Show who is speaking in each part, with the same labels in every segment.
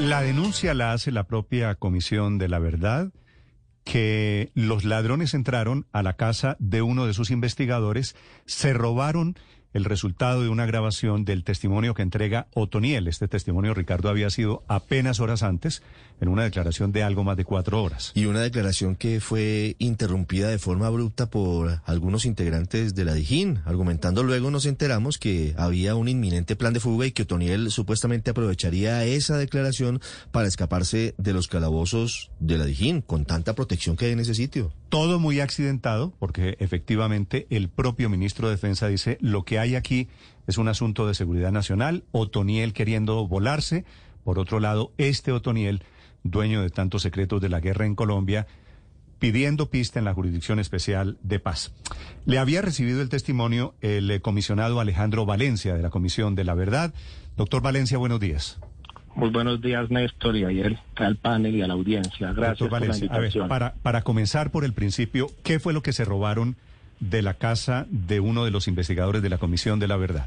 Speaker 1: La denuncia la hace la propia Comisión de la Verdad, que los ladrones entraron a la casa de uno de sus investigadores, se robaron el resultado de una grabación del testimonio que entrega Otoniel. Este testimonio, Ricardo, había sido apenas horas antes, en una declaración de algo más de cuatro horas.
Speaker 2: Y una declaración que fue interrumpida de forma abrupta por algunos integrantes de la Dijín, argumentando luego nos enteramos que había un inminente plan de fuga y que Otoniel supuestamente aprovecharía esa declaración para escaparse de los calabozos de la Dijín, con tanta protección que hay en ese sitio.
Speaker 1: Todo muy accidentado, porque efectivamente el propio ministro de Defensa dice lo que hay aquí es un asunto de seguridad nacional, Otoniel queriendo volarse, por otro lado, este Otoniel, dueño de tantos secretos de la guerra en Colombia, pidiendo pista en la Jurisdicción Especial de Paz. Le había recibido el testimonio el eh, comisionado Alejandro Valencia de la Comisión de la Verdad. Doctor Valencia, buenos días.
Speaker 3: Muy buenos días, Néstor, y ayer al panel y a la audiencia. Gracias
Speaker 1: Valencia,
Speaker 3: por la invitación.
Speaker 1: A ver, para, para comenzar por el principio, ¿qué fue lo que se robaron de la casa de uno de los investigadores de la Comisión de la Verdad?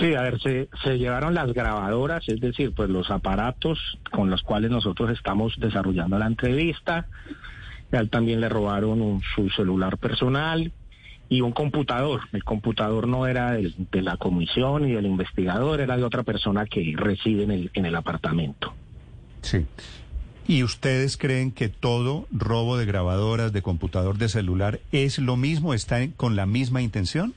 Speaker 3: Sí, a ver, se, se llevaron las grabadoras, es decir, pues los aparatos con los cuales nosotros estamos desarrollando la entrevista. A él también le robaron un- su celular personal y un computador. El computador no era del- de, la comisión y del investigador, era de otra persona que reside en el, en el apartamento.
Speaker 1: Sí. ¿Y ustedes creen que todo robo de grabadoras, de computador, de celular es lo mismo, está en- con la misma intención?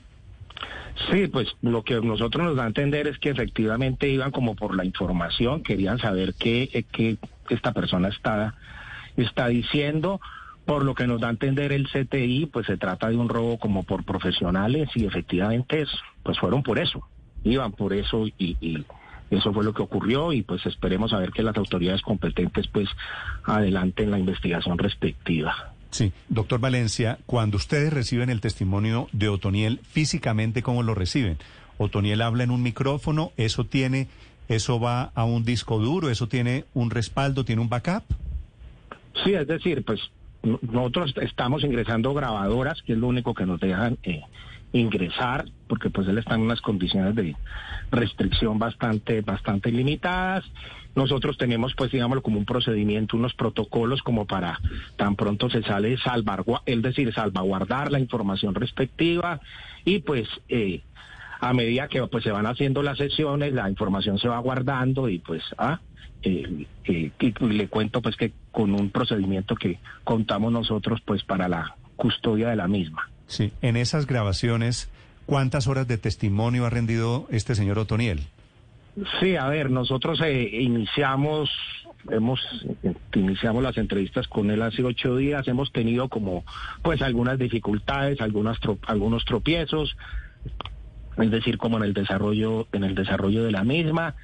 Speaker 3: Sí, pues lo que nosotros nos da a entender es que efectivamente iban como por la información, querían saber qué, eh, qué esta persona está, está diciendo. Por lo que nos da a entender el CTI, pues se trata de un robo como por profesionales y efectivamente es, pues fueron por eso, iban por eso y, y eso fue lo que ocurrió y pues esperemos a ver que las autoridades competentes pues adelanten la investigación respectiva.
Speaker 1: Sí. Doctor Valencia, cuando ustedes reciben el testimonio de Otoniel, físicamente, ¿cómo lo reciben? Otoniel habla en un micrófono, eso tiene, eso va a un disco duro, eso tiene un respaldo, tiene un backup.
Speaker 3: Sí, es decir, pues nosotros estamos ingresando grabadoras, que es lo único que nos dejan eh, ingresar, porque pues él está en unas condiciones de restricción bastante, bastante limitadas. Nosotros tenemos, pues, digámoslo, como un procedimiento, unos protocolos como para tan pronto se sale salvaguardar, es decir, salvaguardar la información respectiva y pues eh, a medida que pues se van haciendo las sesiones, la información se va guardando y pues ah, eh, eh, y le cuento pues que con un procedimiento que contamos nosotros pues para la custodia de la misma.
Speaker 1: Sí. En esas grabaciones, ¿cuántas horas de testimonio ha rendido este señor Otoniel?
Speaker 3: Sí, a ver, nosotros eh, iniciamos, hemos eh, iniciamos las entrevistas con él hace ocho días, hemos tenido como pues algunas dificultades, algunas tro- algunos tropiezos, es decir, como en el desarrollo, en el desarrollo de la misma.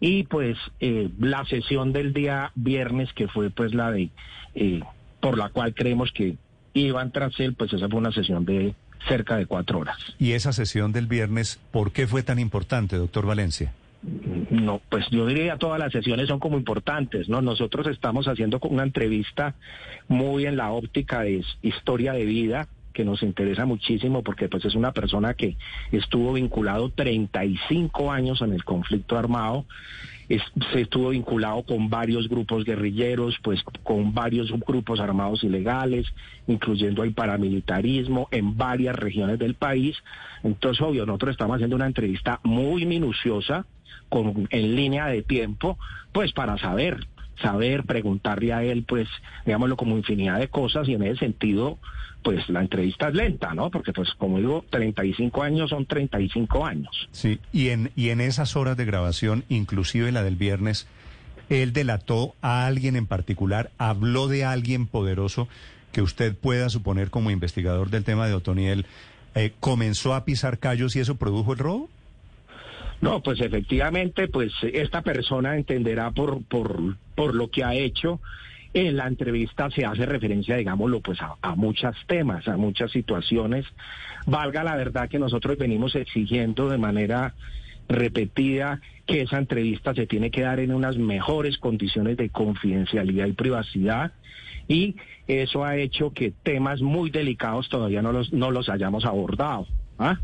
Speaker 3: Y pues eh, la sesión del día viernes, que fue pues la de, eh, por la cual creemos que iban tras él, pues esa fue una sesión de cerca de cuatro horas.
Speaker 1: Y esa sesión del viernes, ¿por qué fue tan importante, doctor Valencia?
Speaker 3: No, pues yo diría todas las sesiones son como importantes, ¿no? Nosotros estamos haciendo una entrevista muy en la óptica de historia de vida que nos interesa muchísimo porque pues es una persona que estuvo vinculado 35 años en el conflicto armado, es- se estuvo vinculado con varios grupos guerrilleros, pues con varios grupos armados ilegales, incluyendo el paramilitarismo en varias regiones del país. Entonces, obvio, nosotros estamos haciendo una entrevista muy minuciosa, con, en línea de tiempo, pues para saber, saber, preguntarle a él, pues, digámoslo, como infinidad de cosas y en ese sentido, pues la entrevista es lenta, ¿no? Porque, pues, como digo, 35 años son 35 años.
Speaker 1: Sí. Y en, y en esas horas de grabación, inclusive la del viernes, él delató a alguien en particular, habló de alguien poderoso que usted pueda suponer como investigador del tema de Otoniel, eh, comenzó a pisar callos y eso produjo el robo.
Speaker 3: No, pues efectivamente, pues esta persona entenderá por, por, por lo que ha hecho. En la entrevista se hace referencia, digámoslo, pues a, a muchos temas, a muchas situaciones. Valga la verdad que nosotros venimos exigiendo de manera repetida que esa entrevista se tiene que dar en unas mejores condiciones de confidencialidad y privacidad y eso ha hecho que temas muy delicados todavía no los, no los hayamos abordado. ¿Ah?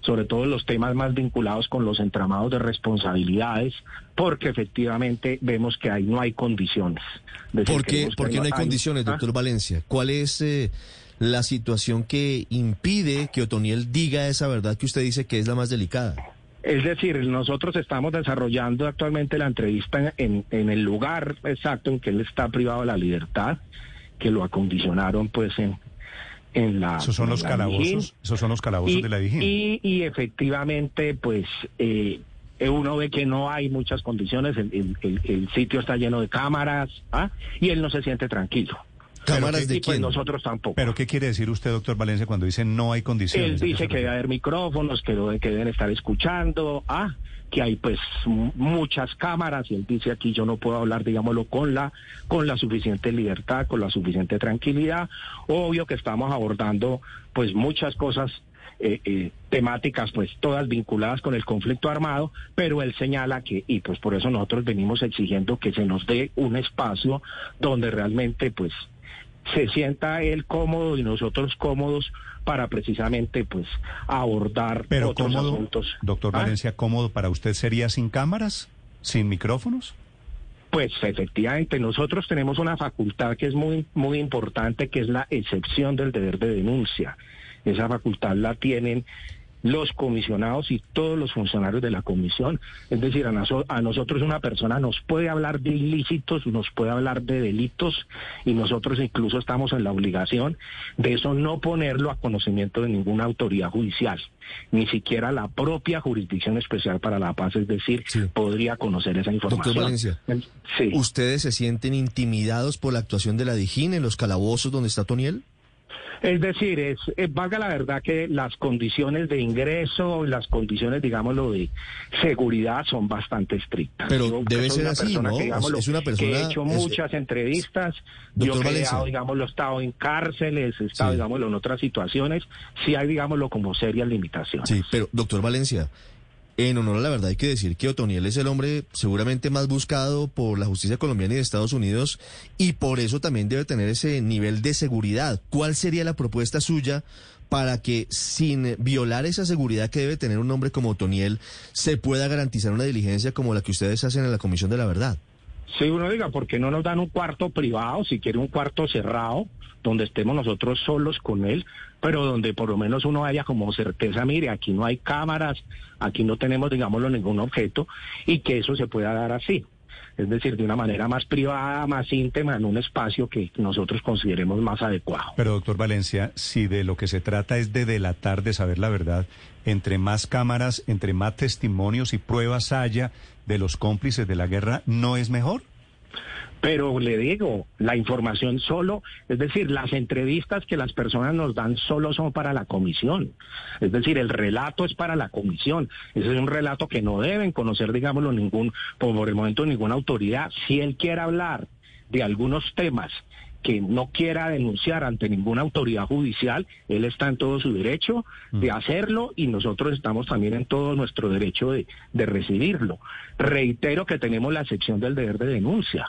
Speaker 3: sobre todo los temas más vinculados con los entramados de responsabilidades, porque efectivamente vemos que ahí no hay condiciones.
Speaker 2: ¿Por qué, no hay condiciones, ¿ah? doctor Valencia? ¿Cuál es eh, la situación que impide que Otoniel diga esa verdad que usted dice que es la más delicada?
Speaker 3: Es decir, nosotros estamos desarrollando actualmente la entrevista en, en, el lugar exacto en que él está privado de la libertad, que lo acondicionaron pues en, en la...
Speaker 1: Esos son los calabozos, esos son los calabozos de la Dijín.
Speaker 3: Y, y, efectivamente pues eh, uno ve que no hay muchas condiciones, el, el, el sitio está lleno de cámaras ¿ah? y él no se siente tranquilo.
Speaker 2: ¿Cámaras de
Speaker 3: pues nosotros tampoco.
Speaker 1: ¿Pero qué quiere decir usted, doctor Valencia, cuando dice no hay condiciones?
Speaker 3: Él dice que debe haber micrófonos, que, que deben estar escuchando, ah, que hay pues muchas cámaras y él dice aquí yo no puedo hablar, digámoslo, con la, con la suficiente libertad, con la suficiente tranquilidad. Obvio que estamos abordando pues muchas cosas eh, eh, temáticas, pues todas vinculadas con el conflicto armado, pero él señala que, y pues por eso nosotros venimos exigiendo que se nos dé un espacio donde realmente pues se sienta él cómodo y nosotros cómodos para precisamente pues abordar
Speaker 1: Pero otros asuntos. Doctor ¿Ah? Valencia, ¿cómodo para usted sería sin cámaras, sin micrófonos?
Speaker 3: Pues efectivamente, nosotros tenemos una facultad que es muy, muy importante, que es la excepción del deber de denuncia. Esa facultad la tienen los comisionados y todos los funcionarios de la comisión. Es decir, a, nosotros una persona nos puede hablar de ilícitos, nos puede hablar de delitos y nosotros incluso estamos en la obligación de eso no ponerlo a conocimiento de ninguna autoridad judicial, ni siquiera la propia Jurisdicción Especial para la Paz, es decir, podría conocer esa información.
Speaker 2: Doctor Valencia, ¿ustedes se sienten intimidados por la actuación de la Dijín en los calabozos donde está Toniel?
Speaker 3: Es decir, es, eh, valga la verdad que las condiciones de ingreso, las condiciones, digámoslo, de seguridad son bastante estrictas.
Speaker 2: Pero debe ser así, ¿no?
Speaker 3: es una persona... Que he hecho muchas entrevistas, yo he digamos, digámoslo, estado en cárceles, he estado, digámoslo, en otras situaciones, sí hay, digámoslo, como serias limitaciones.
Speaker 2: Sí, pero, doctor Valencia, en honor a la verdad hay que decir que Otoniel es el hombre seguramente más buscado por la justicia colombiana y de Estados Unidos y por eso también debe tener ese nivel de seguridad. ¿Cuál sería la propuesta suya para que sin violar esa seguridad que debe tener un hombre como Otoniel se pueda garantizar una diligencia como la que ustedes hacen en la Comisión de la Verdad?
Speaker 3: Sí, uno diga, ¿por qué no nos dan un cuarto privado, si quiere un cuarto cerrado, donde estemos nosotros solos con él, pero donde por lo menos uno haya como certeza, mire, aquí no hay cámaras, aquí no tenemos, digámoslo, ningún objeto, y que eso se pueda dar así. Es decir, de una manera más privada, más íntima, en un espacio que nosotros consideremos más adecuado.
Speaker 1: Pero, doctor Valencia, si de lo que se trata es de delatar, de saber la verdad, entre más cámaras, entre más testimonios y pruebas haya de los cómplices de la guerra, ¿no es mejor?
Speaker 3: Pero le digo, la información solo, es decir, las entrevistas que las personas nos dan solo son para la comisión. Es decir, el relato es para la comisión. Ese es un relato que no deben conocer, digámoslo, ningún, por el momento ninguna autoridad. Si él quiere hablar de algunos temas que no quiera denunciar ante ninguna autoridad judicial, él está en todo su derecho de mm. hacerlo y nosotros estamos también en todo nuestro derecho de, de recibirlo. Reitero que tenemos la sección del deber de denuncia.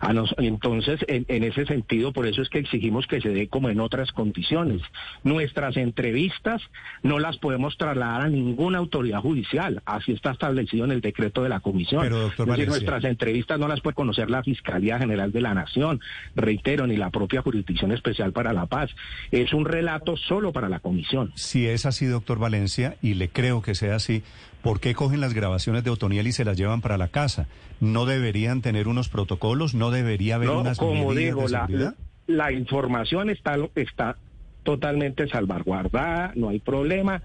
Speaker 3: A nos, entonces, en, en, ese sentido, por eso es que exigimos que se dé como en otras condiciones. Nuestras entrevistas no las podemos trasladar a ninguna autoridad judicial. Así está establecido en el decreto de la comisión.
Speaker 1: Pero, doctor es decir,
Speaker 3: nuestras entrevistas no las puede conocer la Fiscalía General de la Nación. Reitero ni la propia Jurisdicción Especial para la Paz. Es un relato solo para la comisión.
Speaker 1: Si es así, doctor Valencia, y le creo que sea así, ¿por qué cogen las grabaciones de Otoniel y se las llevan para la casa? ¿No deberían tener unos protocolos? ¿No debería haber unas como digo,
Speaker 3: La, la información está, está totalmente salvaguardada, no hay problema.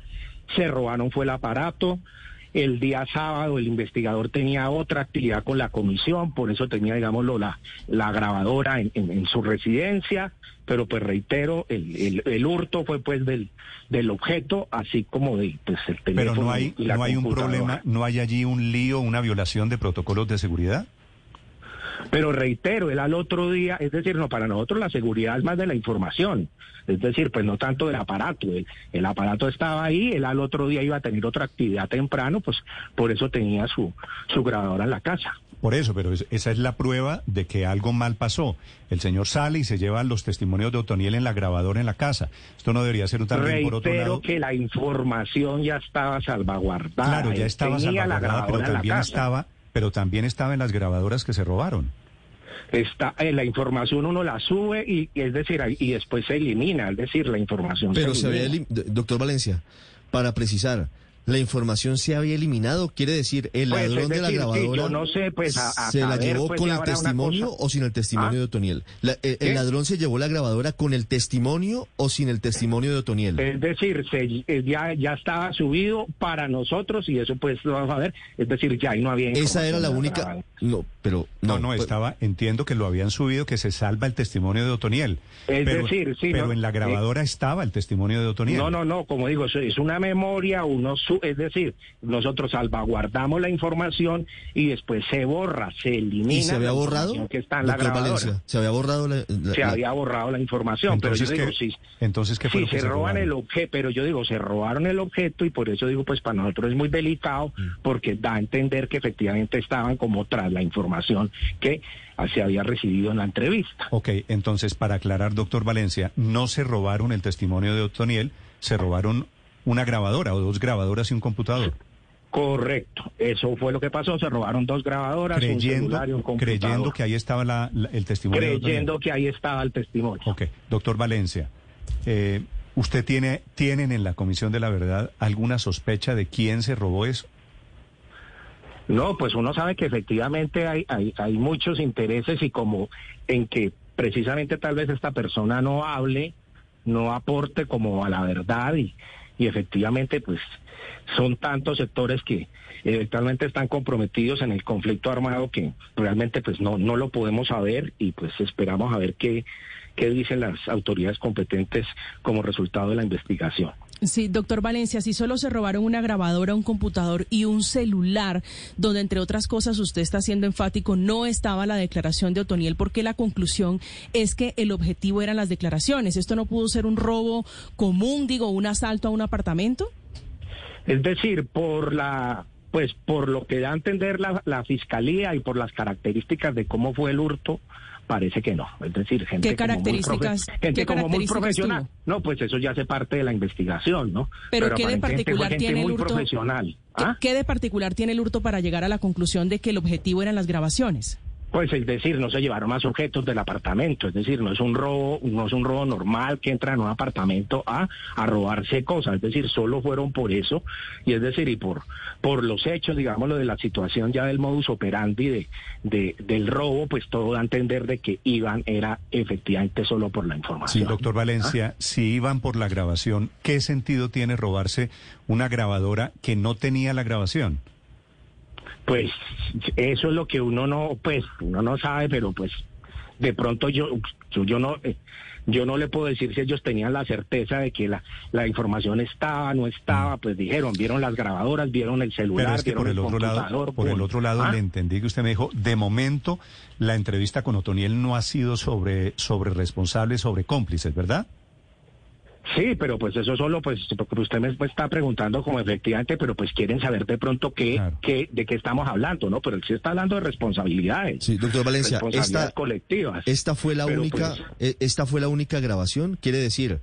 Speaker 3: Se robaron fue el aparato. El día sábado el investigador tenía otra actividad con la comisión, por eso tenía, digámoslo, la, la grabadora en, su residencia, pero pues reitero, el, el, hurto fue pues del, del objeto, así como de pues, el teléfono.
Speaker 1: Pero no hay, no hay un problema, no hay allí un lío, una violación de protocolos de seguridad.
Speaker 3: Pero reitero, él al otro día, es decir, no, para nosotros la seguridad es más de la información, es decir, pues no tanto del aparato, el, aparato estaba ahí, él al otro día iba a tener otra actividad temprano, pues por eso tenía su, su grabadora en la casa.
Speaker 1: Por eso, pero esa es la prueba de que algo mal pasó. El señor sale y se lleva los testimonios de Otoniel en la grabadora en la casa. Esto no debería ser un también por otro lado.
Speaker 3: que la información ya estaba salvaguardada.
Speaker 1: Claro, ya estaba salvaguardada, pero también estaba, pero también estaba en las grabadoras que se robaron.
Speaker 3: Está eh, la información uno la sube y, es decir y después se elimina es decir la información
Speaker 2: pero se, había doctor Valencia para precisar la información se había eliminado, quiere decir, el pues, ladrón de la grabadora
Speaker 3: no sé, pues,
Speaker 2: se la llevó pues, con el testimonio o sin el testimonio ¿Ah? de Otoniel. Eh, el, ladrón se llevó la grabadora con el testimonio o sin el testimonio de Otoniel.
Speaker 3: Es decir, se, eh, ya, ya estaba subido para nosotros y eso pues lo vamos a ver. Es decir, ya ahí no había.
Speaker 2: Esa era la única. No, pero
Speaker 1: no, no, pues estaba. Entiendo que lo habían subido, que se salva el testimonio de Otoniel. Es decir, sí. Pero en la grabadora estaba el testimonio de Otoniel.
Speaker 3: No, no, no. Como digo, es una memoria, es decir, nosotros salvaguardamos la información y después se borra, se elimina. ¿Y
Speaker 2: se había borrado?
Speaker 3: Que está en la grabadora.
Speaker 2: se había borrado la,
Speaker 3: Se había borrado la información, entonces, pero yo digo, sí.
Speaker 1: Entonces, ¿qué fue
Speaker 3: sí, se, roban el objeto, pero yo digo, se robaron el objeto y por eso digo, pues para nosotros es muy delicado mm. porque da a entender que efectivamente estaban como tras la información que se había recibido en la entrevista.
Speaker 1: Ok, entonces, para aclarar, doctor Valencia, no se robaron el testimonio de Otoniel, se robaron una grabadora o dos grabadoras y un computador.
Speaker 3: Correcto, eso fue lo que pasó, se robaron dos grabadoras, creyendo, un celular y un computador.
Speaker 1: Creyendo que ahí estaba el testimonio.
Speaker 3: Creyendo que ahí estaba el testimonio.
Speaker 1: Ok, doctor Valencia, eh, ¿usted tiene, tienen en la Comisión de la Verdad alguna sospecha de quién se robó eso?
Speaker 3: No, pues uno sabe que efectivamente hay, hay, hay muchos intereses y como en que precisamente tal vez esta persona no hable, no aporte como a la verdad y, y efectivamente pues son tantos sectores que eventualmente están comprometidos en el conflicto armado que realmente pues no, no lo podemos saber y pues esperamos a ver qué, qué dicen las autoridades competentes como resultado de la investigación.
Speaker 4: Sí, doctor Valencia, si solo se robaron una grabadora, un computador y un celular, donde entre otras cosas usted está siendo enfático, no estaba la declaración de Otoniel, porque la conclusión es que el objetivo eran las declaraciones. ¿Esto no pudo ser un robo común, digo, un asalto a un apartamento?
Speaker 3: Es decir, por la pues por lo que da a entender la, la fiscalía y por las características de cómo fue el hurto, parece que no. Es decir, gente,
Speaker 4: ¿Qué características,
Speaker 3: como, muy, gente como muy profesional. No, pues eso ya hace parte de la investigación, ¿no?
Speaker 4: Pero, ¿qué de particular tiene el hurto?
Speaker 3: Profesional.
Speaker 4: ¿Ah? ¿Qué de particular tiene el hurto para llegar a la conclusión de que el objetivo eran las grabaciones?
Speaker 3: Pues es decir, no se llevaron más objetos del apartamento, es decir, no es un robo, no es un robo normal que entra en un apartamento a, a robarse cosas, es decir, solo fueron por eso, y es decir, y por, por los hechos, digamos, lo de la situación ya del modus operandi de, de, del robo, pues todo da a entender de que iban era efectivamente solo por la información.
Speaker 1: Sí, doctor Valencia, si iban por la grabación, ¿qué sentido tiene robarse una grabadora que no tenía la grabación?
Speaker 3: Pues eso es lo que uno no, pues uno no sabe, pero pues de pronto yo, yo, no, eh, yo no le puedo decir si ellos tenían la certeza de que la, la información estaba, no estaba, mm. pues dijeron, vieron las grabadoras, vieron el celular, vieron
Speaker 1: por el, otro lado, por el otro lado le entendí que usted me dijo, de momento la entrevista con Otoniel no ha sido sobre, sobre responsables, sobre cómplices, ¿verdad?
Speaker 3: Sí, pero pues eso solo, pues, porque usted me está preguntando como efectivamente, pero pues quieren saber de pronto qué, qué, de qué estamos hablando, ¿no? Pero él sí está hablando de responsabilidades.
Speaker 2: Sí, doctor Valencia,
Speaker 3: esta, colectivas.
Speaker 2: Esta fue la única, pues, e, esta fue la única grabación, quiere decir,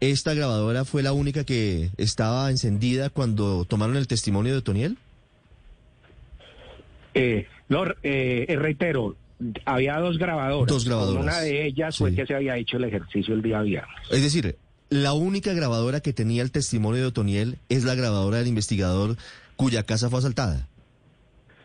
Speaker 2: esta grabadora fue la única que estaba encendida cuando tomaron el testimonio de Toniel.
Speaker 3: Eh, no, eh, eh, reitero, había dos grabadoras.
Speaker 2: Dos grabadoras.
Speaker 3: Una de ellas fue que se había hecho el ejercicio el día viernes.
Speaker 2: Es decir, la única grabadora que tenía el testimonio de Otoniel es la grabadora del investigador cuya casa fue asaltada.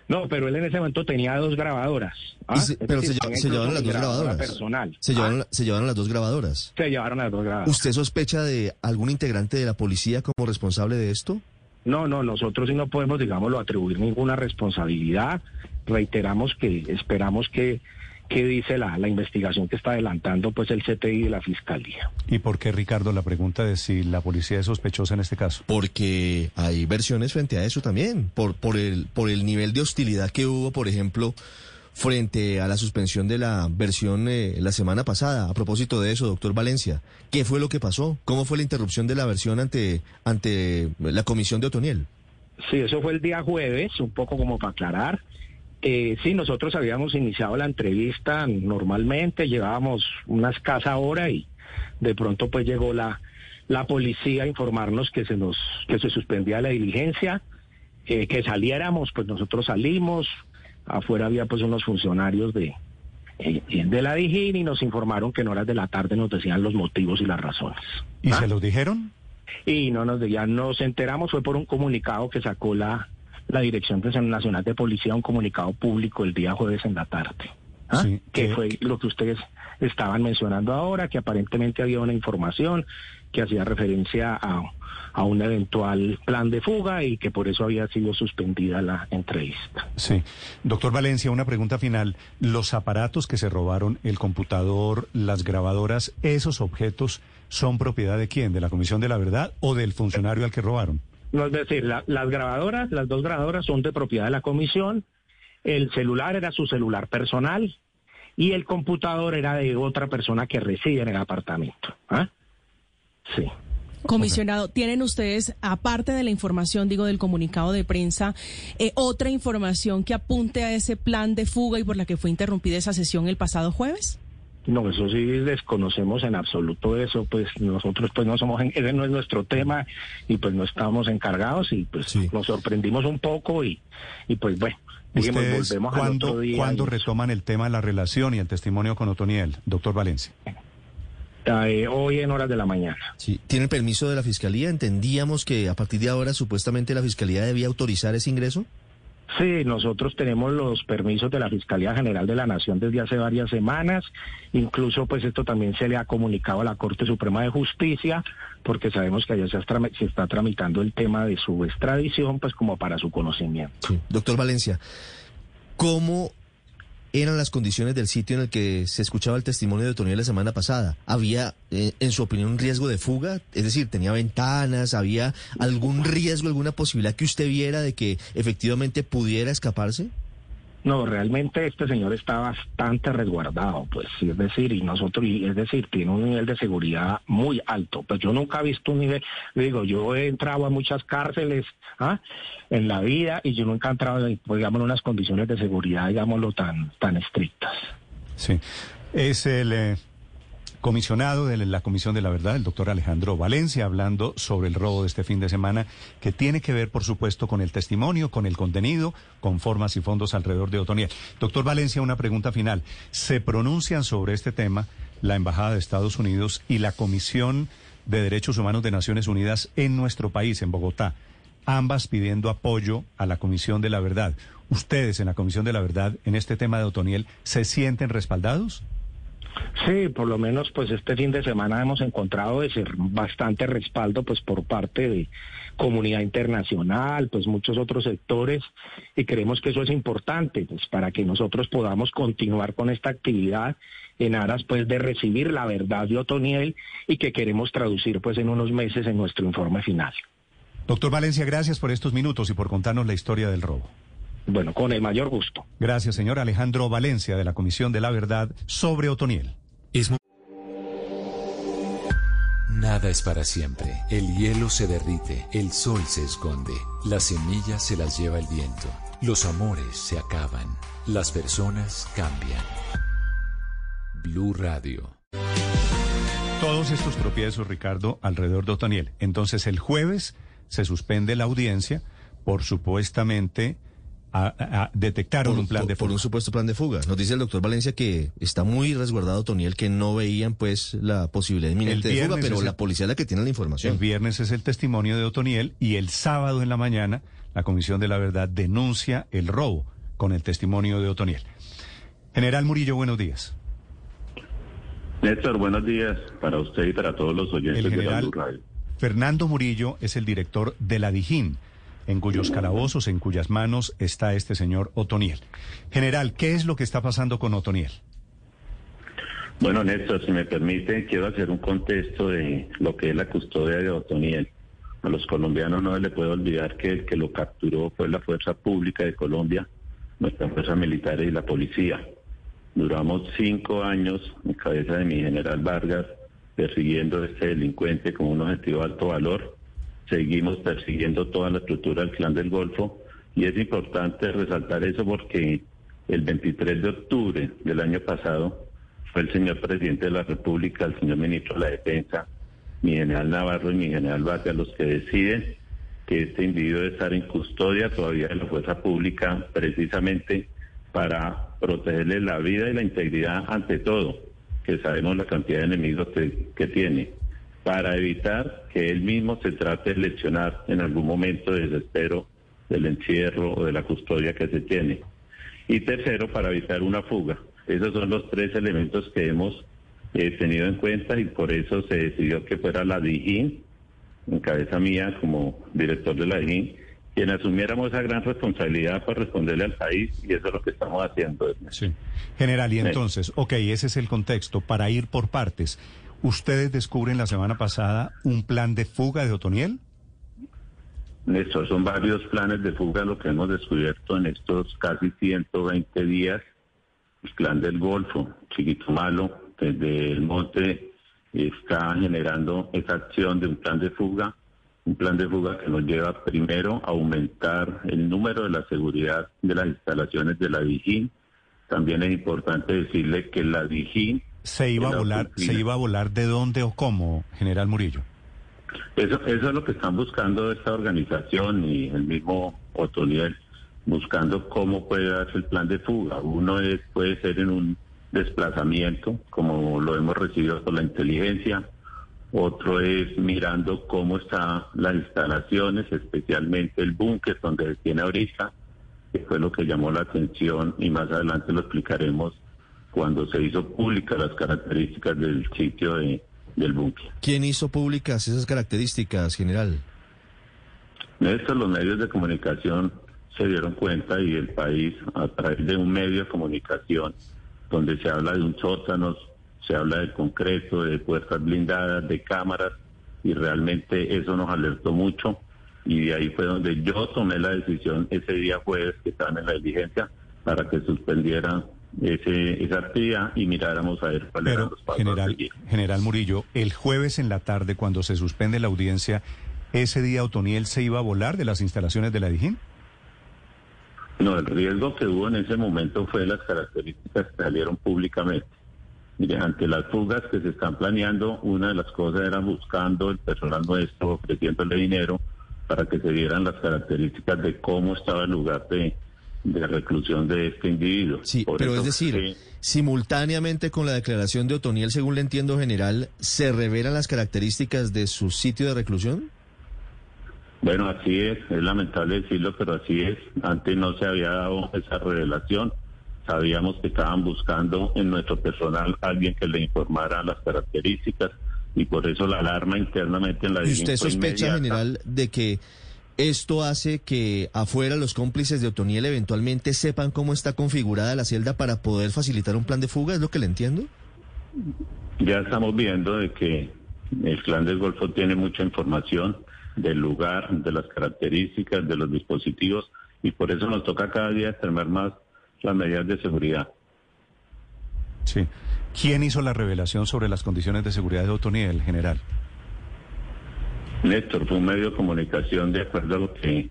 Speaker 3: No, pero él en ese momento tenía dos grabadoras.
Speaker 2: ¿ah? pero se, llevaron las dos grabadoras.
Speaker 3: Personal.
Speaker 2: Se, llevaron, ¿Ah? se llevaron las dos grabadoras.
Speaker 3: Se llevaron las dos grabadoras.
Speaker 2: ¿Usted sospecha de algún integrante de la policía como responsable de esto?
Speaker 3: No, no, nosotros sí no podemos, digámoslo, atribuir ninguna responsabilidad. Reiteramos que esperamos que qué dice la, la investigación que está adelantando pues el CTI y la Fiscalía.
Speaker 1: ¿Y por qué, Ricardo, la pregunta de si la policía es sospechosa en este caso?
Speaker 2: Porque hay versiones frente a eso también, por, por, el, por el nivel de hostilidad que hubo, por ejemplo, frente a la suspensión de la versión eh, la semana pasada. A propósito de eso, doctor Valencia, ¿qué fue lo que pasó? ¿Cómo fue la interrupción de la versión ante, ante la comisión de Otoniel?
Speaker 3: Sí, eso fue el día jueves, un poco como para aclarar Eh, sí, nosotros habíamos iniciado la entrevista normalmente, llevábamos una escasa hora y de pronto pues llegó la, la policía a informarnos que se nos que se suspendía la diligencia, eh, que saliéramos, pues nosotros salimos, afuera había pues unos funcionarios de eh, de la Dijín y nos informaron que en horas de la tarde nos decían los motivos y las razones.
Speaker 1: ¿Y
Speaker 3: ¿Ah?
Speaker 1: se los dijeron?
Speaker 3: Y no nos ya nos enteramos, fue por un comunicado que sacó la, la Dirección Nacional de Policía, un comunicado público el día jueves en la tarde. ¿ah?
Speaker 1: Sí,
Speaker 3: que fue lo que ustedes estaban mencionando ahora, que aparentemente había una información que hacía referencia a, a un eventual plan de fuga y que por eso había sido suspendida la entrevista.
Speaker 1: Sí. Doctor Valencia, una pregunta final. Los aparatos que se robaron, el computador, las grabadoras, ¿esos objetos son propiedad de quién? ¿De la Comisión de la Verdad o del funcionario al que robaron?
Speaker 3: No, es decir, la- las grabadoras, las dos grabadoras son de propiedad de la comisión, el celular era su celular personal y el computador era de otra persona que reside en el apartamento. ¿ah? Sí.
Speaker 4: Comisionado, ¿tienen ustedes, aparte de la información, digo, del comunicado de prensa, eh, otra información que apunte a ese plan de fuga y por la que fue interrumpida esa sesión el pasado jueves?
Speaker 3: No, eso sí desconocemos en absoluto eso, pues nosotros pues no somos, en- ese no es nuestro tema y pues no estamos encargados y pues
Speaker 2: Sí.
Speaker 3: nos sorprendimos un poco y, y pues bueno, dijimos
Speaker 1: ¿Ustedes
Speaker 3: volvemos al
Speaker 1: cuándo,
Speaker 3: otro día.
Speaker 1: cuándo
Speaker 3: y-
Speaker 1: retoman el tema de la relación y el testimonio con Otoniel, doctor Valencia?
Speaker 3: eh, hoy en horas de la mañana.
Speaker 2: Sí. ¿Tiene el permiso de la fiscalía? Entendíamos que a partir de ahora supuestamente la fiscalía debía autorizar ese ingreso.
Speaker 3: Sí, nosotros tenemos los permisos de la Fiscalía General de la Nación desde hace varias semanas. Incluso, pues esto también se le ha comunicado a la Corte Suprema de Justicia, porque sabemos que allá se, está- tramitando el tema de su extradición, pues como para su conocimiento.
Speaker 2: Doctor Valencia, ¿cómo eran las condiciones del sitio en el que se escuchaba el testimonio de Otoniel la semana pasada? ¿Había, eh, en su opinión, un riesgo de fuga? Es decir, ¿tenía ventanas? ¿Había algún riesgo, alguna posibilidad que usted viera de que efectivamente pudiera escaparse?
Speaker 3: No, realmente este señor está bastante resguardado, pues, es decir, y nosotros, y es decir, tiene un nivel de seguridad muy alto. Pues yo nunca he visto un nivel, digo, yo he entrado a muchas cárceles ¿ah? en la vida y yo nunca he entrado, en, pues, digamos, en unas condiciones de seguridad, digámoslo, tan, tan estrictas.
Speaker 1: Sí. Es el eh, comisionado de la Comisión de la Verdad, el doctor Alejandro Valencia, hablando sobre el robo de este fin de semana, que tiene que ver, por supuesto, con el testimonio, con el contenido, con formas y fondos alrededor de Otoniel. Doctor Valencia, una pregunta final. ¿Se pronuncian sobre este tema la Embajada de Estados Unidos y la Comisión de Derechos Humanos de Naciones Unidas en nuestro país, en Bogotá? ambas pidiendo apoyo a la Comisión de la Verdad. ¿Ustedes en la Comisión de la Verdad, en este tema de Otoniel, se sienten respaldados?
Speaker 3: Sí, por lo menos pues este fin de semana hemos encontrado bastante respaldo pues por parte de comunidad internacional, pues muchos otros sectores y creemos que eso es importante pues para que nosotros podamos continuar con esta actividad en aras pues de recibir la verdad de Otoniel y que queremos traducir pues en unos meses en nuestro informe final.
Speaker 1: Doctor Valencia, gracias por estos minutos y por contarnos la historia del robo.
Speaker 3: Bueno, con el mayor gusto.
Speaker 1: Gracias, señor Alejandro Valencia, de la Comisión de la Verdad sobre Otoniel.
Speaker 5: Nada es para siempre. El hielo se derrite, el sol se esconde, las semillas se las lleva el viento, los amores se acaban, las personas cambian. Blue Radio.
Speaker 1: Todos estos tropiezos, Ricardo, alrededor de Otoniel. Entonces, el jueves se suspende la audiencia por supuestamente a- detectaron
Speaker 2: por,
Speaker 1: un plan
Speaker 2: por-
Speaker 1: de
Speaker 2: por
Speaker 1: fuga.
Speaker 2: un supuesto plan de fuga. Nos dice el doctor Valencia que está muy resguardado Toniel, que no veían pues la posibilidad inminente
Speaker 1: El
Speaker 2: de fuga,
Speaker 1: viernes
Speaker 2: pero
Speaker 1: el-
Speaker 2: la policía es la que tiene la información.
Speaker 1: El viernes es el testimonio de Otoniel y el sábado en la mañana la Comisión de la Verdad denuncia el robo con el testimonio de Otoniel. General Murillo, buenos días.
Speaker 6: Néstor, buenos días para usted y para todos los oyentes
Speaker 1: El
Speaker 6: de la
Speaker 1: general
Speaker 6: Radio.
Speaker 1: Fernando Murillo es el director de la Dijín, en cuyos calabozos, en cuyas manos está este señor Otoniel. General, ¿qué es lo que está pasando con Otoniel?
Speaker 6: Bueno, Néstor, si me permite, quiero hacer un contexto de lo que es la custodia de Otoniel. A los colombianos no se le puede olvidar que el que lo capturó fue la Fuerza Pública de Colombia, nuestra Fuerza Militar y la Policía. Duramos cinco años en cabeza de mi general Vargas persiguiendo a este delincuente con un objetivo de alto valor. Seguimos persiguiendo toda la estructura del Clan del Golfo y es importante resaltar eso porque el 23 de octubre del año pasado fue el señor presidente de la República, el señor ministro de la Defensa, mi general Navarro y mi general Batia los que deciden que este individuo debe estar en custodia todavía de la fuerza pública precisamente para protegerle la vida y la integridad ante todo, que sabemos la cantidad de enemigos que, tiene, para evitar que él mismo se trate de leccionar en algún momento de desespero del encierro o de la custodia que se tiene. Y tercero, para evitar una fuga. Esos son los tres elementos que hemos eh, tenido en cuenta y por eso se decidió que fuera la DIGIN, en cabeza mía como director de la DIGIN, quien asumiéramos esa gran responsabilidad para responderle al país y eso es lo que estamos haciendo.
Speaker 1: Sí. General, y entonces, ok, ese es el contexto, para ir por partes. ¿Ustedes descubren la semana pasada un plan de fuga de Otoniel?
Speaker 6: Néstor, son varios planes de fuga lo que hemos descubierto en estos casi 120 días. El plan del Golfo, Chiquito Malo, desde el monte está generando esa acción de un plan de fuga un plan de fuga que nos lleva primero a aumentar el número de la seguridad de las instalaciones de la Dijín. También es importante decirle que la Dijín...
Speaker 1: ¿Se iba a volar se iba a volar de dónde o cómo, General Murillo?
Speaker 6: Eso, eso es lo que están buscando esta organización y el mismo Otoniel, buscando cómo puede darse el plan de fuga. Uno es, puede ser en un desplazamiento, como lo hemos recibido por la inteligencia, otro es mirando cómo están las instalaciones, especialmente el búnker donde se tiene ahorita, que fue lo que llamó la atención y más adelante lo explicaremos cuando se hizo pública las características del sitio de, del búnker.
Speaker 2: ¿Quién hizo públicas esas características, general?
Speaker 6: Estos los medios de comunicación se dieron cuenta y el país a través de un medio de comunicación donde se habla de un sótano se habla de concreto, de puertas blindadas, de cámaras, y realmente eso nos alertó mucho. Y de ahí fue donde yo tomé la decisión ese día jueves que estaban en la diligencia para que suspendiera ese, esa actividad y miráramos a ver cuáles eran los pasos
Speaker 1: general, General Murillo, el jueves en la tarde, cuando se suspende la audiencia, ¿ese día Otoniel se iba a volar de las instalaciones de la Dijín?
Speaker 6: No, el riesgo que hubo en ese momento fue las características que salieron públicamente. Mire, ante las fugas que se están planeando, una de las cosas era buscando el personal nuestro, ofreciéndole dinero para que se dieran las características de cómo estaba el lugar de, reclusión de este individuo.
Speaker 2: Sí, pero es decir, simultáneamente con la declaración de Otoniel, según le entiendo general, ¿se revelan las características de su sitio de reclusión?
Speaker 6: Bueno, así es, es lamentable decirlo, pero así es. Antes no se había dado esa revelación sabíamos que estaban buscando en nuestro personal alguien que le informara las características y por eso la alarma internamente en la
Speaker 2: ¿Y usted sospecha, general, de que esto hace que afuera los cómplices de Otoniel eventualmente sepan cómo está configurada la celda para poder facilitar un plan de fuga? ¿Es lo que le entiendo?
Speaker 6: Ya estamos viendo de que el clan del Golfo tiene mucha información del lugar, de las características, de los dispositivos y por eso nos toca cada día extremar más las medidas de seguridad.
Speaker 1: Sí. ¿Quién hizo la revelación sobre las condiciones de seguridad de Otoniel, general?
Speaker 6: Néstor, fue un medio de comunicación de acuerdo a lo que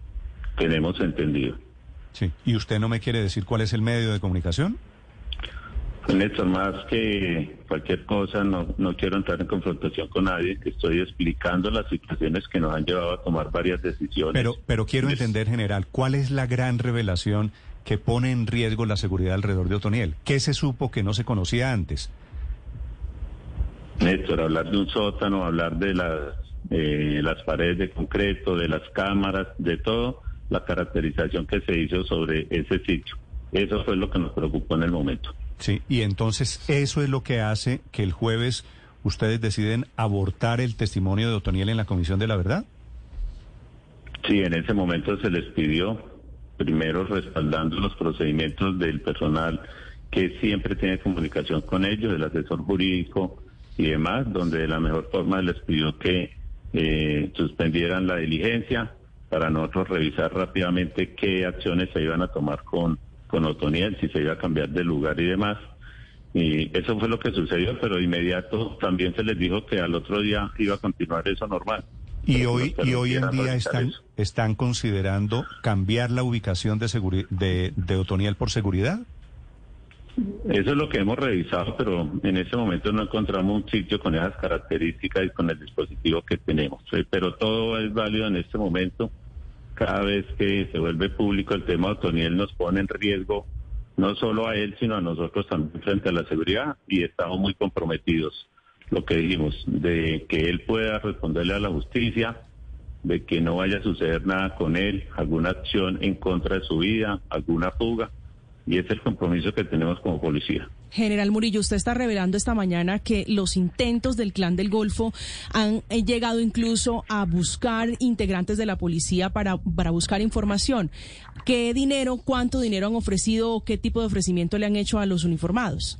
Speaker 6: tenemos entendido.
Speaker 1: Sí. ¿Y usted no me quiere decir cuál es el medio de comunicación?
Speaker 6: Néstor, más que cualquier cosa, no, no quiero entrar en confrontación con nadie, estoy explicando las situaciones que nos han llevado a tomar varias decisiones.
Speaker 1: Pero, pero quiero entender, general, ¿cuál es la gran revelación que pone en riesgo la seguridad alrededor de Otoniel? ¿Qué se supo que no se conocía antes?
Speaker 6: Néstor, hablar de un sótano, hablar de las, eh, las paredes de concreto, de las cámaras, de todo, la caracterización que se hizo sobre ese sitio. Eso fue lo que nos preocupó en el momento.
Speaker 1: Sí, y entonces eso es lo que hace que el jueves ustedes deciden abortar el testimonio de Otoniel en la Comisión de la Verdad.
Speaker 6: Sí, en ese momento se les pidió primero respaldando los procedimientos del personal que siempre tiene comunicación con ellos, el asesor jurídico y demás, donde de la mejor forma les pidió que eh, suspendieran la diligencia para nosotros revisar rápidamente qué acciones se iban a tomar con, con Otoniel, si se iba a cambiar de lugar y demás. Y eso fue lo que sucedió, pero de inmediato también se les dijo que al otro día iba a continuar eso normal.
Speaker 1: Y hoy, y hoy en día están, están considerando cambiar la ubicación de, de, de Otoniel por seguridad.
Speaker 6: Eso es lo que hemos revisado, pero en este momento no encontramos un sitio con esas características y con el dispositivo que tenemos. Eh, Pero todo es válido en este momento. Cada vez que se vuelve público el tema de Otoniel nos pone en riesgo no solo a él, sino a nosotros también frente a la seguridad y estamos muy comprometidos, lo que dijimos, de que él pueda responderle a la justicia, de que no vaya a suceder nada con él, alguna acción en contra de su vida, alguna fuga y ese es el compromiso que tenemos como policía.
Speaker 4: General Murillo, usted está revelando esta mañana que los intentos del Clan del Golfo han eh, llegado incluso a buscar integrantes de la policía para, para buscar información. ¿Qué dinero, cuánto dinero han ofrecido o qué tipo de ofrecimiento le han hecho a los uniformados?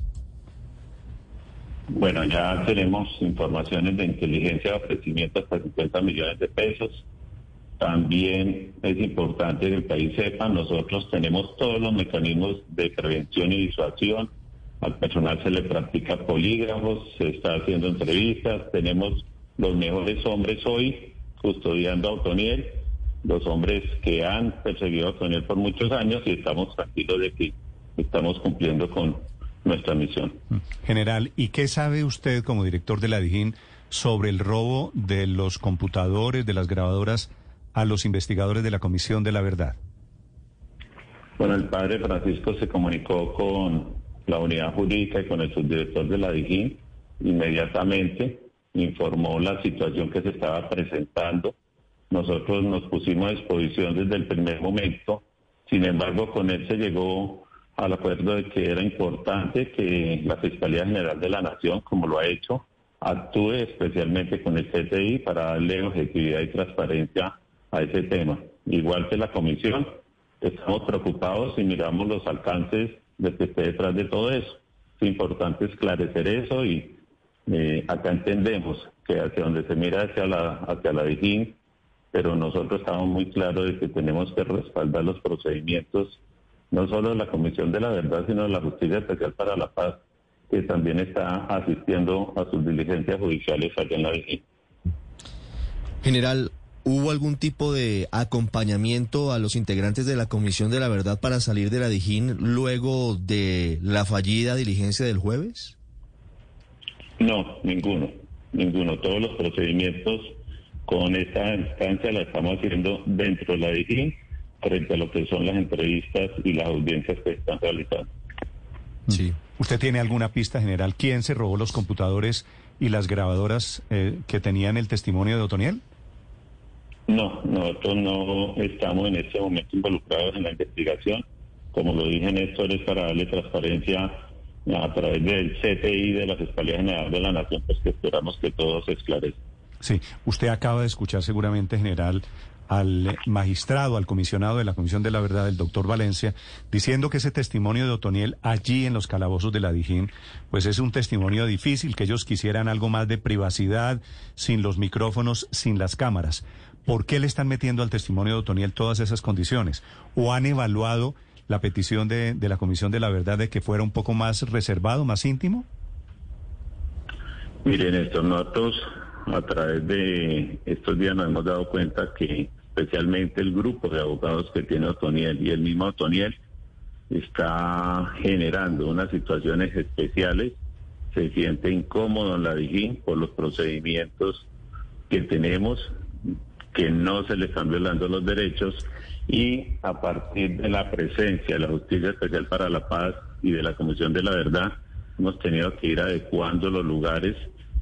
Speaker 6: Bueno, ya tenemos informaciones de inteligencia de ofrecimiento hasta 50 millones de pesos. También es importante que el país sepa, nosotros tenemos todos los mecanismos de prevención y disuasión. Al personal se le practica polígrafos, se está haciendo entrevistas, tenemos los mejores hombres hoy custodiando a Otoniel, los hombres que han perseguido a Otoniel por muchos años y estamos tranquilos de que estamos cumpliendo con nuestra misión.
Speaker 1: General, ¿y qué sabe usted como director de la DIJÍN sobre el robo de los computadores, de las grabadoras a los investigadores de la Comisión de la Verdad?
Speaker 6: Bueno, el padre Francisco se comunicó con la unidad jurídica y con el subdirector de la DIGIN. Inmediatamente informó la situación que se estaba presentando. Nosotros nos pusimos a disposición desde el primer momento. Sin embargo, con él se llegó al acuerdo de que era importante que la Fiscalía General de la Nación, como lo ha hecho, actúe especialmente con el CTI para darle objetividad y transparencia a ese tema. Igual que la comisión, estamos preocupados y miramos los alcances de que esté detrás de todo eso. Es importante esclarecer eso y eh, acá entendemos que hacia donde se mira hacia la, hacia la pero nosotros estamos muy claros de que tenemos que respaldar los procedimientos, no solo de la Comisión de la Verdad, sino de la Justicia Especial para la Paz, que también está asistiendo a sus diligencias judiciales allá en la Dijín.
Speaker 2: General, ¿Hubo algún tipo de acompañamiento a los integrantes de la Comisión de la Verdad para salir de la Dijín luego de la fallida diligencia del jueves?
Speaker 6: No, ninguno, ninguno. Todos los procedimientos con esta instancia la estamos haciendo dentro de la Dijín frente a lo que son las entrevistas y las audiencias que están realizando.
Speaker 1: Sí. ¿Usted tiene alguna pista general? ¿Quién se robó los computadores y las grabadoras eh, que tenían el testimonio de Otoniel?
Speaker 6: No, nosotros no estamos en este momento involucrados en la investigación. Como lo dije, Néstor, es para darle transparencia a través del CTI de la Fiscalía General de la Nación, pues que esperamos que todo se esclarezca.
Speaker 1: Sí, usted acaba de escuchar seguramente, general, al magistrado, al comisionado de la Comisión de la Verdad, el doctor Valencia, diciendo que ese testimonio de Otoniel allí en los calabozos de la Dijín, pues es un testimonio difícil, que ellos quisieran algo más de privacidad, sin los micrófonos, sin las cámaras. ¿Por qué le están metiendo al testimonio de Otoniel todas esas condiciones? ¿O han evaluado la petición de, la Comisión de la Verdad de que fuera un poco más reservado, más íntimo?
Speaker 6: Miren, estos nosotros a través de estos días nos hemos dado cuenta que especialmente el grupo de abogados que tiene Otoniel y el mismo Otoniel está generando unas situaciones especiales, se siente incómodo en la Dijín por los procedimientos que tenemos, que no se le están violando los derechos y a partir de la presencia de la Justicia Especial para la Paz y de la Comisión de la Verdad, hemos tenido que ir adecuando los lugares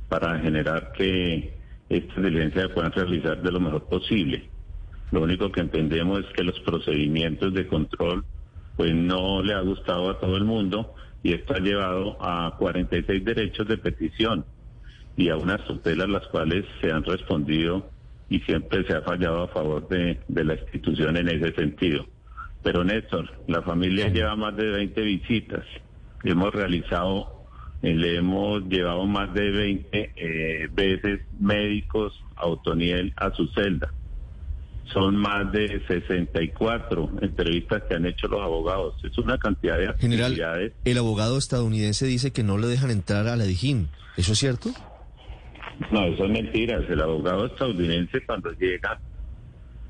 Speaker 6: para generar que estas diligencias puedan realizar de lo mejor posible. Lo único que entendemos es que los procedimientos de control pues no le ha gustado a todo el mundo y esto ha llevado a 46 derechos de petición y a unas tutelas las cuales se han respondido y siempre se ha fallado a favor de, de la institución en ese sentido. Pero Néstor, la familia lleva más de 20 visitas. Hemos realizado eh, le hemos llevado más de 20 eh, veces médicos a Otoniel a su celda. Son más de 64 entrevistas que han hecho los abogados. Es una cantidad de actividades.
Speaker 2: General, el abogado estadounidense dice que no le dejan entrar a la Dijín. ¿Eso es cierto?
Speaker 6: No, eso es mentira. El abogado estadounidense cuando llega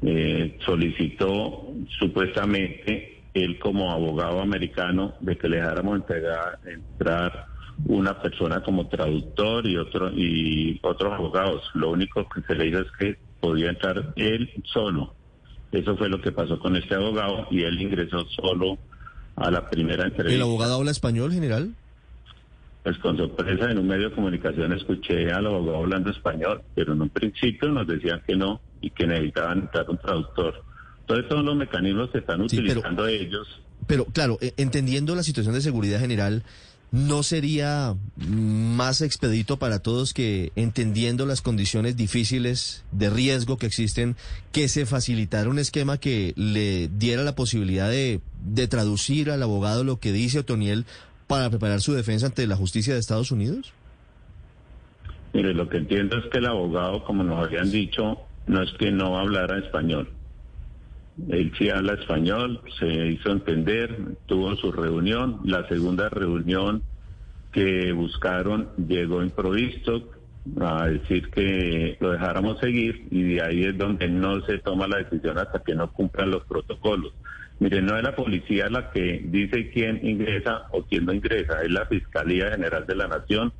Speaker 6: eh, solicitó supuestamente él como abogado americano, de que le dejáramos entregar, entrar una persona como traductor y otro y otros abogados. Lo único que se le dijo es que podía entrar él solo. Eso fue lo que pasó con este abogado y él ingresó solo a la primera entrevista.
Speaker 2: ¿El abogado habla español, general?
Speaker 6: Pues con sorpresa en un medio de comunicación escuché al abogado hablando español, pero en un principio nos decían que no y que necesitaban entrar un traductor. Entonces son los mecanismos que están utilizando ellos.
Speaker 2: Pero claro, eh, entendiendo la situación de seguridad general, ¿no sería más expedito para todos que, entendiendo las condiciones difíciles de riesgo que existen, que se facilitara un esquema que le diera la posibilidad de, de traducir al abogado lo que dice Otoniel para preparar su defensa ante la justicia de Estados Unidos?
Speaker 6: Mire, lo que entiendo es que el abogado, como nos habían dicho, no es que no hablara español. Él sí habla español, se hizo entender, tuvo su reunión. La segunda reunión que buscaron llegó improvisto a decir que lo dejáramos seguir y de ahí es donde no se toma la decisión hasta que no cumplan los protocolos. Mire, no es la policía la que dice quién ingresa o quién no ingresa, es la Fiscalía General de la Nación.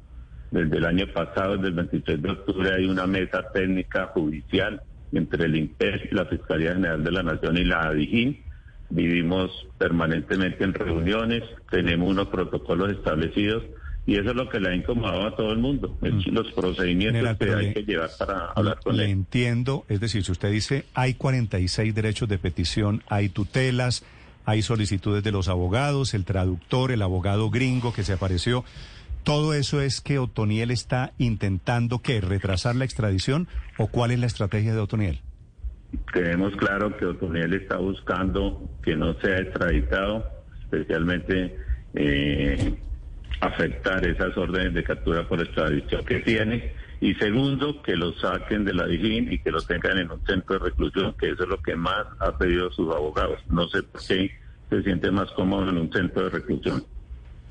Speaker 6: Desde el año pasado, desde el 23 de octubre, hay una mesa técnica judicial entre el INPES, la Fiscalía General de la Nación y la ADIGIN. Vivimos permanentemente en reuniones, tenemos unos protocolos establecidos y eso es lo que le ha incomodado a todo el mundo, mm. los procedimientos que hay que llevar para hablar con
Speaker 1: le
Speaker 6: él.
Speaker 1: entiendo, es decir, si usted dice hay 46 derechos de petición, hay tutelas, hay solicitudes de los abogados, el traductor, el abogado gringo que se apareció, ¿todo eso es que Otoniel está intentando que retrasar la extradición o cuál es la estrategia de Otoniel?
Speaker 6: Tenemos claro que Otoniel está buscando que no sea extraditado, especialmente... Eh, afectar esas órdenes de captura por extradición que tiene. Y segundo, que lo saquen de la Dijín y que lo tengan en un centro de reclusión, que eso es lo que más ha pedido sus abogados. No sé por qué se siente más cómodo en un centro de reclusión.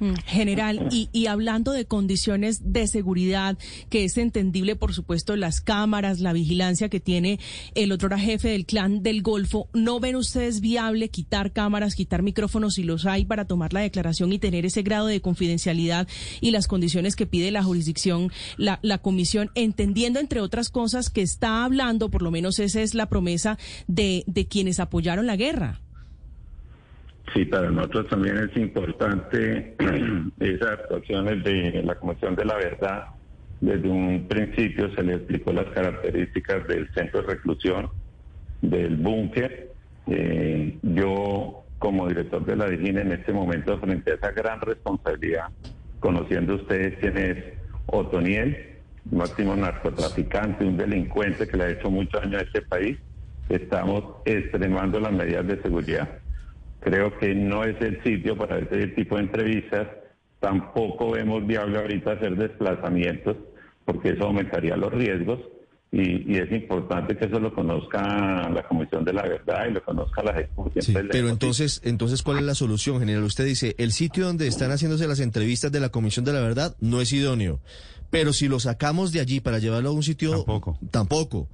Speaker 4: Mm, general, y, y, hablando de condiciones de seguridad, que es entendible, por supuesto, las cámaras, la vigilancia que tiene el otro jefe del clan del Golfo, ¿no ven ustedes viable quitar cámaras, quitar micrófonos si los hay para tomar la declaración y tener ese grado de confidencialidad y las condiciones que pide la jurisdicción, la, la comisión, entendiendo, entre otras cosas, que está hablando, por lo menos esa es la promesa de, de quienes apoyaron la guerra?
Speaker 6: Sí, para nosotros también es importante esas actuaciones de la Comisión de la Verdad. Desde un principio se le explicó las características del centro de reclusión, del búnker. Eh, yo, como director de la DIGIN, en este momento, frente a esa gran responsabilidad, conociendo ustedes quién es Otoniel, máximo narcotraficante, un delincuente que le ha hecho mucho daño a este país, estamos extremando las medidas de seguridad Creo que no es el sitio para ese tipo de entrevistas. Tampoco vemos viable ahorita hacer desplazamientos porque eso aumentaría los riesgos. Y, es importante que eso lo conozca la Comisión de la Verdad y lo conozca la Ejecución.
Speaker 2: Sí, pero entonces, entonces, ¿cuál es la solución, general? Usted dice, el sitio donde están haciéndose las entrevistas de la Comisión de la Verdad no es idóneo. Pero si lo sacamos de allí para llevarlo a un sitio...
Speaker 1: Tampoco.
Speaker 2: Tampoco.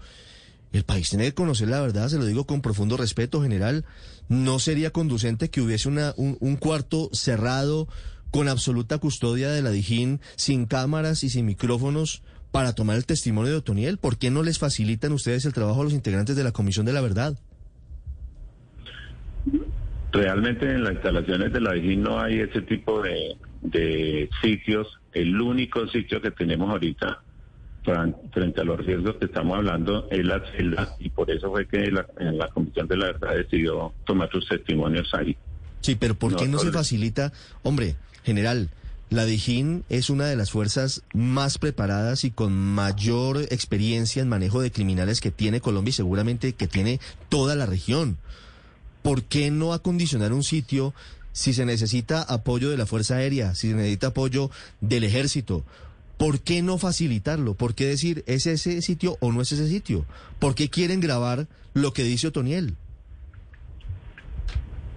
Speaker 2: El país tiene que conocer la verdad, se lo digo con profundo respeto, general. No sería conducente que hubiese una, un, cuarto cerrado con absoluta custodia de la Dijín, sin cámaras y sin micrófonos para tomar el testimonio de Otoniel. ¿Por qué no les facilitan ustedes el trabajo a los integrantes de la Comisión de la Verdad?
Speaker 6: Realmente en las instalaciones de la Dijín no hay ese tipo de, de sitios. El único sitio que tenemos ahorita frente a los riesgos que estamos hablando es la celda y por eso fue que la, la Comisión de la Verdad decidió tomar sus testimonios ahí.
Speaker 2: Sí, pero ¿por qué no, se facilita? Hombre, general, la DIJÍN es una de las fuerzas más preparadas y con mayor experiencia en manejo de criminales que tiene Colombia y seguramente que tiene toda la región. ¿Por qué no acondicionar un sitio si se necesita apoyo de la Fuerza Aérea, si se necesita apoyo del Ejército? ¿Por qué no facilitarlo? ¿Por qué decir es ese sitio o no es ese sitio? ¿Por qué quieren grabar lo que dice Otoniel?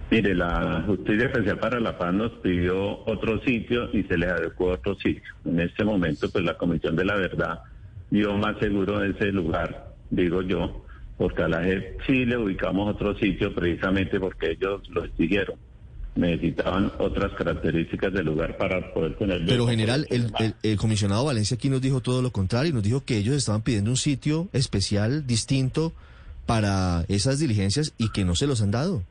Speaker 6: Mire, la Justicia Especial para la Paz nos pidió otro sitio y se les adecuó otro sitio. En este momento, pues la Comisión de la Verdad dio más seguro ese lugar, digo yo, porque a la JEP sí le ubicamos otro sitio precisamente porque ellos lo exigieron. Necesitaban otras características del lugar para poder tener...
Speaker 2: Pero general, el, el, el, comisionado Valencia aquí nos dijo todo lo contrario, nos dijo que ellos estaban pidiendo un sitio especial, distinto, para esas diligencias y que no se los han dado.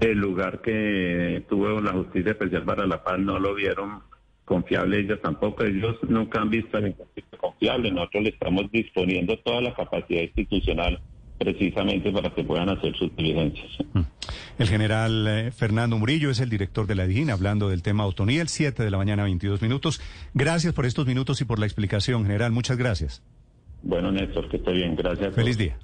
Speaker 6: El lugar que tuvo la Justicia Especial para la Paz no lo vieron confiable ellos tampoco. Ellos nunca han visto el confiable. Nosotros le estamos disponiendo toda la capacidad institucional precisamente para que puedan hacer sus diligencias.
Speaker 1: El general eh, Fernando Murillo es el director de la DIGIN hablando del tema Otoniel, 7 de la mañana, 22 minutos. Gracias por estos minutos y por la explicación, general. Muchas gracias.
Speaker 6: Bueno, Néstor, que esté bien. Gracias.
Speaker 1: Feliz día.